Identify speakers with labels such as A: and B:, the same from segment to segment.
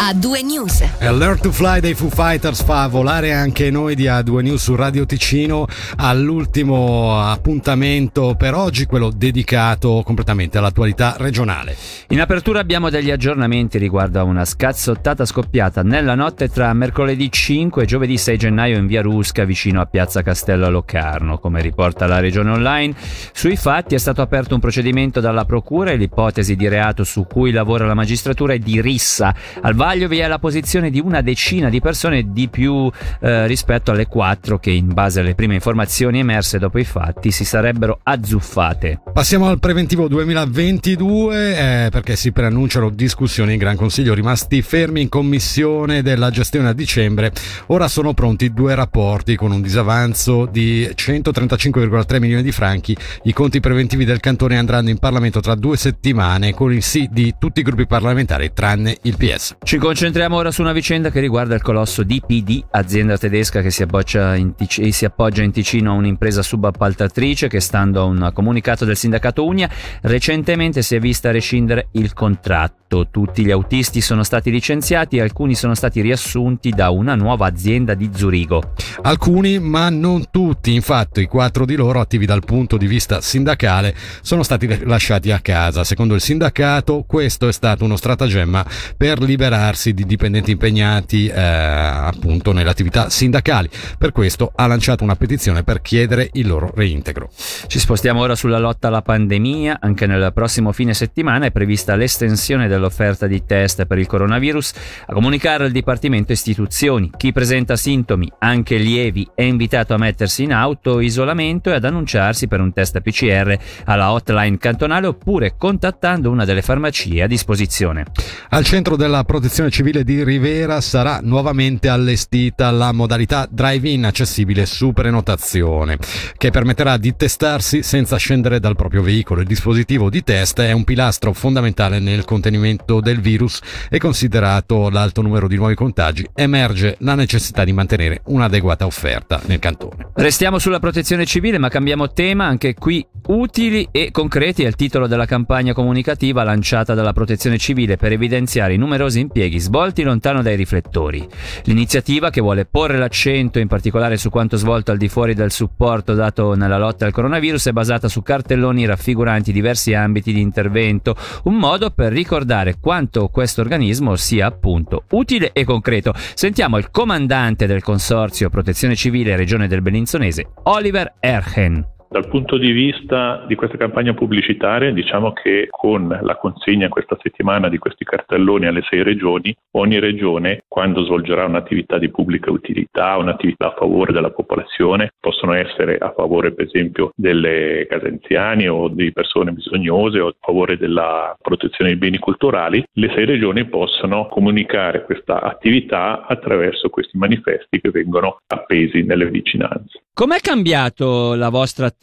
A: A2 News.
B: Alert to Fly dei Foo Fighters fa volare anche noi di A2 News su Radio Ticino all'ultimo appuntamento per oggi, quello dedicato completamente all'attualità regionale.
C: In apertura abbiamo degli aggiornamenti riguardo a una scazzottata scoppiata nella notte tra mercoledì 5 e giovedì 6 gennaio in via Rusca vicino a Piazza Castello a Locarno. Come riporta la regione online, sui fatti è stato aperto un procedimento dalla procura e l'ipotesi di reato su cui lavora la magistratura è di rissa. Al vaglio vi è la posizione di una decina di persone di più eh, rispetto alle quattro che in base alle prime informazioni emerse dopo i fatti si sarebbero azzuffate.
B: Passiamo al preventivo 2022 eh, perché si preannunciano discussioni in Gran Consiglio rimasti fermi in commissione della gestione a dicembre. Ora sono pronti due rapporti con un disavanzo di 135,3 milioni di franchi. I conti preventivi del cantone andranno in Parlamento tra due settimane con il sì di tutti i gruppi parlamentari tranne il PS.
C: Concentriamo ora su una vicenda che riguarda il colosso DPD, azienda tedesca che si, in Tic- si appoggia in Ticino a un'impresa subappaltatrice che, stando a un comunicato del sindacato Unia, recentemente si è vista rescindere il contratto. Tutti gli autisti sono stati licenziati e alcuni sono stati riassunti da una nuova azienda di Zurigo.
B: Alcuni, ma non tutti, infatti quattro di loro attivi dal punto di vista sindacale sono stati lasciati a casa. Secondo il sindacato questo è stato uno stratagemma per liberare liberarsi di dipendenti impegnati eh, appunto nelle attività sindacali. Per questo ha lanciato una petizione per chiedere il loro reintegro.
C: Ci spostiamo ora sulla lotta alla pandemia. Anche nel prossimo fine settimana è prevista l'estensione dell'offerta di test per il coronavirus. A comunicare al Dipartimento Istituzioni. Chi presenta sintomi, anche lievi, è invitato a mettersi in auto-isolamento e ad annunciarsi per un test PCR alla hotline cantonale oppure contattando una delle farmacie a disposizione.
B: Al centro della protezione protezione civile di Rivera sarà nuovamente allestita la modalità drive-in accessibile su prenotazione, che permetterà di testarsi senza scendere dal proprio veicolo. Il dispositivo di test è un pilastro fondamentale nel contenimento del virus e considerato l'alto numero di nuovi contagi, emerge la necessità di mantenere un'adeguata offerta nel cantone.
C: Restiamo sulla protezione civile, ma cambiamo tema, anche qui utili e concreti è il titolo della campagna comunicativa lanciata dalla protezione civile per evidenziare i numerosi impieghi impieghi svolti lontano dai riflettori. L'iniziativa, che vuole porre l'accento in particolare su quanto svolto al di fuori del supporto dato nella lotta al coronavirus, è basata su cartelloni raffiguranti diversi ambiti di intervento, un modo per ricordare quanto questo organismo sia appunto utile e concreto. Sentiamo il comandante del consorzio Protezione Civile Regione del Bellinzonese, Oliver Erhen.
D: Dal punto di vista di questa campagna pubblicitaria, diciamo che con la consegna questa settimana di questi cartelloni alle sei regioni, ogni regione, quando svolgerà un'attività di pubblica utilità, un'attività a favore della popolazione, possono essere a favore per esempio delle case anziane o di persone bisognose o a favore della protezione dei beni culturali, le sei regioni possono comunicare questa attività attraverso questi manifesti che vengono appesi nelle vicinanze.
C: Com'è cambiato la vostra attività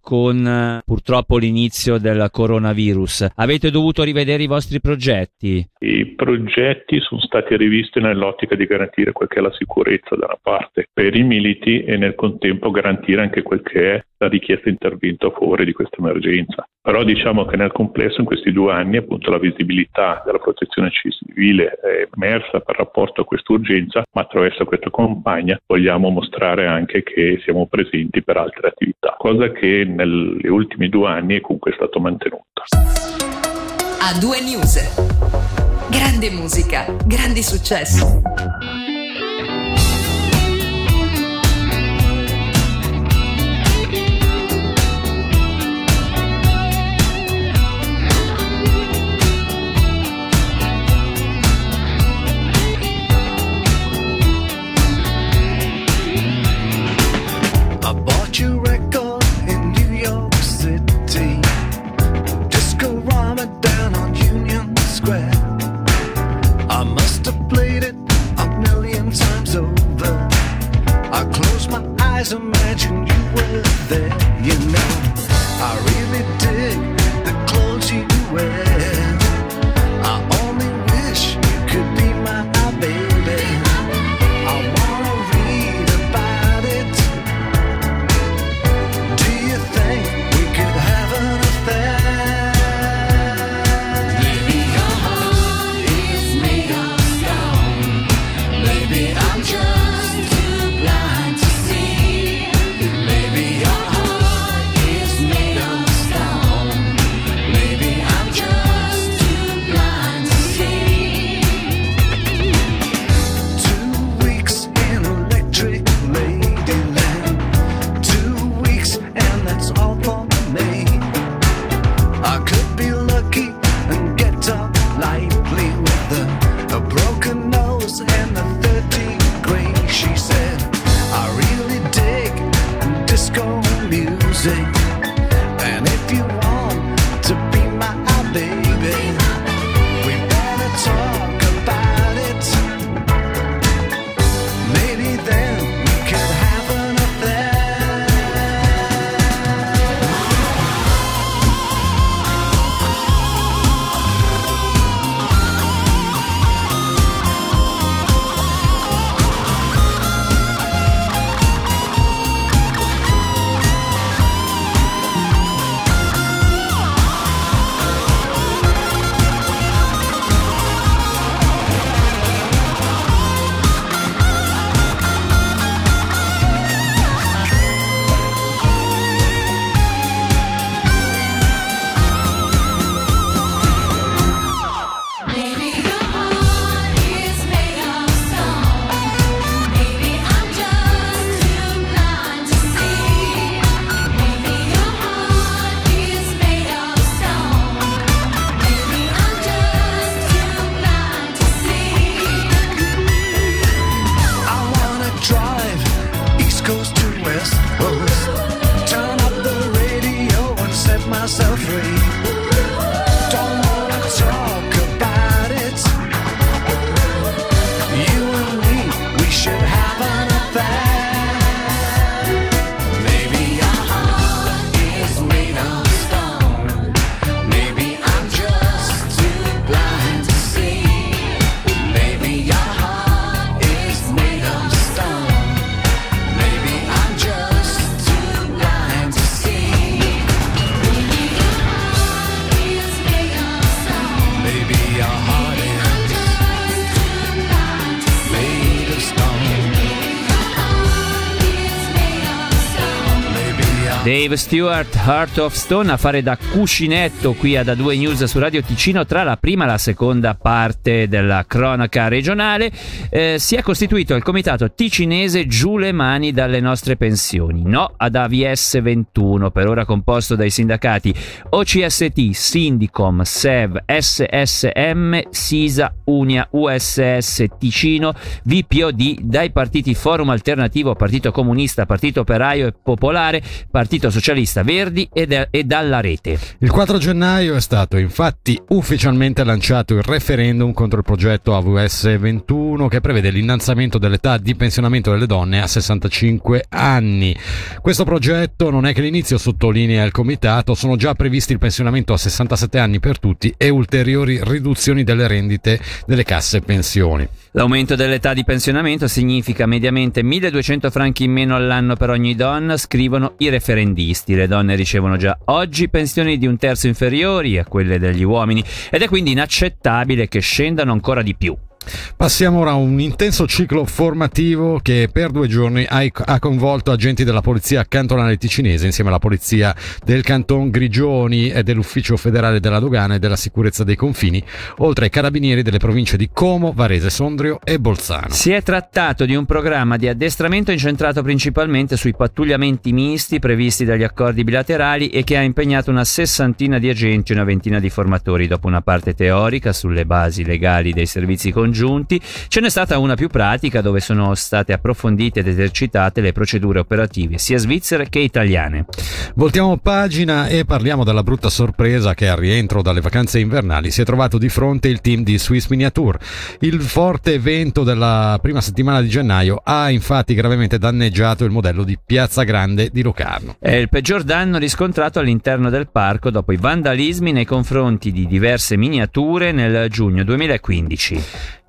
C: con eh, purtroppo l'inizio del coronavirus? Avete dovuto rivedere i vostri progetti?
D: I progetti sono stati rivisti nell'ottica di garantire quel che è la sicurezza da una parte per i militi e nel contempo garantire anche quel che è la richiesta intervento a favore di questa emergenza. Però diciamo che nel complesso in questi due anni appunto la visibilità della protezione civile è emersa per rapporto a questa urgenza, ma attraverso questa campagna vogliamo mostrare anche che siamo presenti per altre attività, cosa che negli ultimi due anni è comunque stato mantenuto.
A: A due news. Grande musica, grandi successi. myself free.
C: Dave Stewart, Heart of Stone, a fare da cuscinetto qui ad A2 News su Radio Ticino tra la prima e la seconda parte della cronaca regionale. Eh, si è costituito il comitato ticinese Giù le mani dalle nostre pensioni. No ad AVS 21, per ora composto dai sindacati OCST, Sindicom, SEV, SSM, SISA, Unia, USS Ticino, VPOD, dai partiti Forum Alternativo, Partito Comunista, Partito Operaio e Popolare, Partito Socialista Verdi ed, e dalla rete.
B: Il 4 gennaio è stato infatti ufficialmente lanciato il referendum contro il progetto AVS 21 che prevede l'innalzamento dell'età di pensionamento delle donne a 65 anni. Questo progetto non è che l'inizio sottolinea il comitato, sono già previsti il pensionamento a 67 anni per tutti e ulteriori riduzioni delle rendite delle casse pensioni.
C: L'aumento dell'età di pensionamento significa mediamente 1200 franchi in meno all'anno per ogni donna, scrivono i referendisti. Le donne ricevono già oggi pensioni di un terzo inferiori a quelle degli uomini ed è quindi inaccettabile che scendano ancora di più.
B: Passiamo ora a un intenso ciclo formativo che per due giorni ha coinvolto agenti della Polizia Cantonale Ticinese insieme alla Polizia del Canton Grigioni e dell'Ufficio Federale della Dogana e della Sicurezza dei Confini, oltre ai carabinieri delle province di Como, Varese, Sondrio e Bolzano.
C: Si è trattato di un programma di addestramento incentrato principalmente sui pattugliamenti misti previsti dagli accordi bilaterali e che ha impegnato una sessantina di agenti e una ventina di formatori dopo una parte teorica sulle basi legali dei servizi congiunti congiunti, ce n'è stata una più pratica dove sono state approfondite ed esercitate le procedure operative sia svizzere che italiane.
B: Voltiamo pagina e parliamo della brutta sorpresa che al rientro dalle vacanze invernali si è trovato di fronte il team di Swiss Miniature. Il forte vento della prima settimana di gennaio ha infatti gravemente danneggiato il modello di Piazza Grande di Locarno.
C: È il peggior danno riscontrato all'interno del parco dopo i vandalismi nei confronti di diverse miniature nel giugno 2015.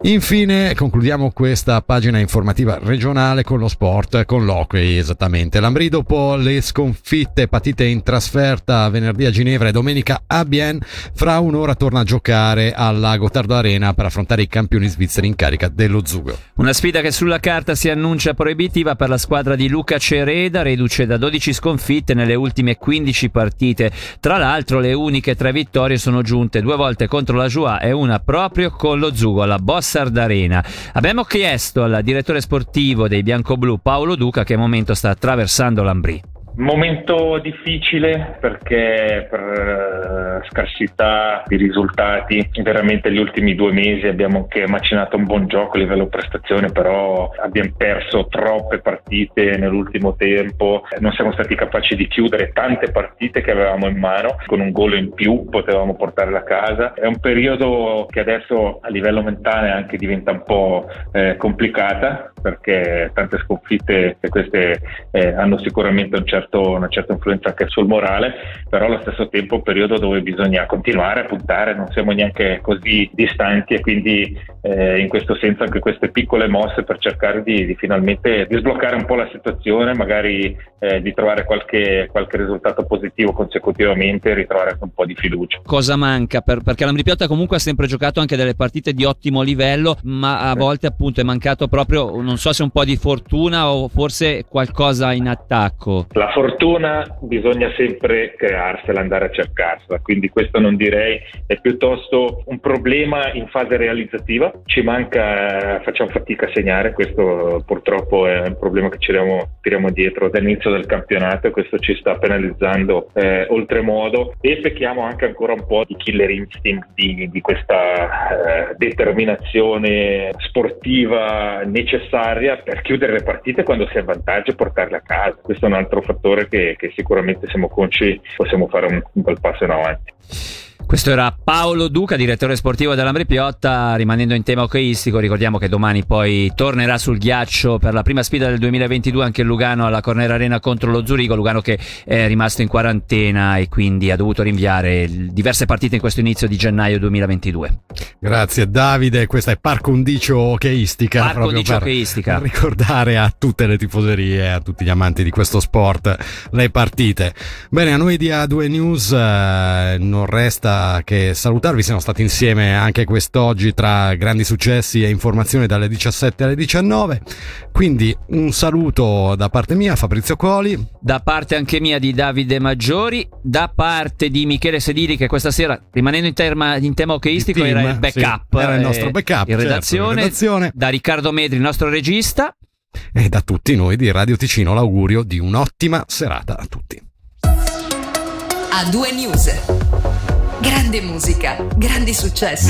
B: Infine concludiamo questa pagina informativa regionale con lo sport, con l'hockey esattamente. L'Ambri dopo le sconfitte patite in trasferta venerdì a Ginevra e domenica a Bien, fra un'ora torna a giocare alla Gottardo Arena per affrontare i campioni svizzeri in carica dello Zugo.
C: Una sfida che sulla carta si annuncia proibitiva per la squadra di Luca Cereda, reduce da 12 sconfitte nelle ultime 15 partite. Tra l'altro le uniche tre vittorie sono giunte due volte contro la Joie e una proprio con lo Zugo alla Bossa Sardarena. Abbiamo chiesto al direttore sportivo dei bianco-blu Paolo Duca che momento sta attraversando l'Ambrì.
E: Momento difficile perché per uh, scarsità di risultati, veramente gli ultimi due mesi abbiamo anche macinato un buon gioco a livello prestazione, però abbiamo perso troppe partite nell'ultimo tempo, non siamo stati capaci di chiudere tante partite che avevamo in mano, con un gol in più potevamo portarle a casa. È un periodo che adesso a livello mentale anche diventa un po' eh, complicata perché tante sconfitte queste eh, hanno sicuramente un certo una certa influenza anche sul morale, però allo stesso tempo un periodo dove bisogna continuare a puntare, non siamo neanche così distanti e quindi eh, in questo senso anche queste piccole mosse per cercare di, di finalmente di sbloccare un po' la situazione, magari eh, di trovare qualche, qualche, risultato positivo consecutivamente e ritrovare un po' di fiducia.
C: Cosa manca? Per, perché l'Ambripiotta comunque ha sempre giocato anche delle partite di ottimo livello, ma a volte appunto è mancato proprio, non so se un po' di fortuna o forse qualcosa in attacco.
E: La fortuna bisogna sempre crearsela, andare a cercarsela, quindi questo non direi, è piuttosto un problema in fase realizzativa, ci manca, facciamo fatica a segnare, questo purtroppo è un problema che ci tiriamo, tiriamo dietro dall'inizio del campionato e questo ci sta penalizzando eh, oltremodo. E pecchiamo anche ancora un po' di killer instinct, di, di questa eh, determinazione sportiva necessaria per chiudere le partite quando si è vantaggio e portarle a casa, questo è un altro fattore che, che sicuramente siamo consci possiamo fare un, un bel passo in avanti.
C: Questo era Paolo Duca, direttore sportivo dell'Ambri Piotta. Rimanendo in tema hockeyistico, ricordiamo che domani poi tornerà sul ghiaccio per la prima sfida del 2022 anche Lugano alla Cornera Arena contro lo Zurigo. Lugano che è rimasto in quarantena e quindi ha dovuto rinviare diverse partite in questo inizio di gennaio 2022.
B: Grazie Davide, questa è Par Condicio Hockeyistica.
C: Par Condicio Hockeyistica.
B: Ricordare a tutte le tifoserie, a tutti gli amanti di questo sport, le partite. Bene, a noi di A2 News eh, non resta resta che salutarvi, siamo stati insieme anche quest'oggi tra grandi successi e informazioni dalle 17 alle 19. Quindi un saluto da parte mia, Fabrizio Coli.
C: Da parte anche mia di Davide Maggiori, da parte di Michele Sedili che questa sera, rimanendo in, terma, in tema hockeyistico,
B: Team,
C: era il backup.
B: sì, era il nostro backup,
C: in
B: certo,
C: redazione,
B: in redazione.
C: Da Riccardo Medri, il nostro regista.
B: E da tutti noi di Radio Ticino l'augurio di un'ottima serata a tutti.
A: A due news. Grande musica, grandi successi.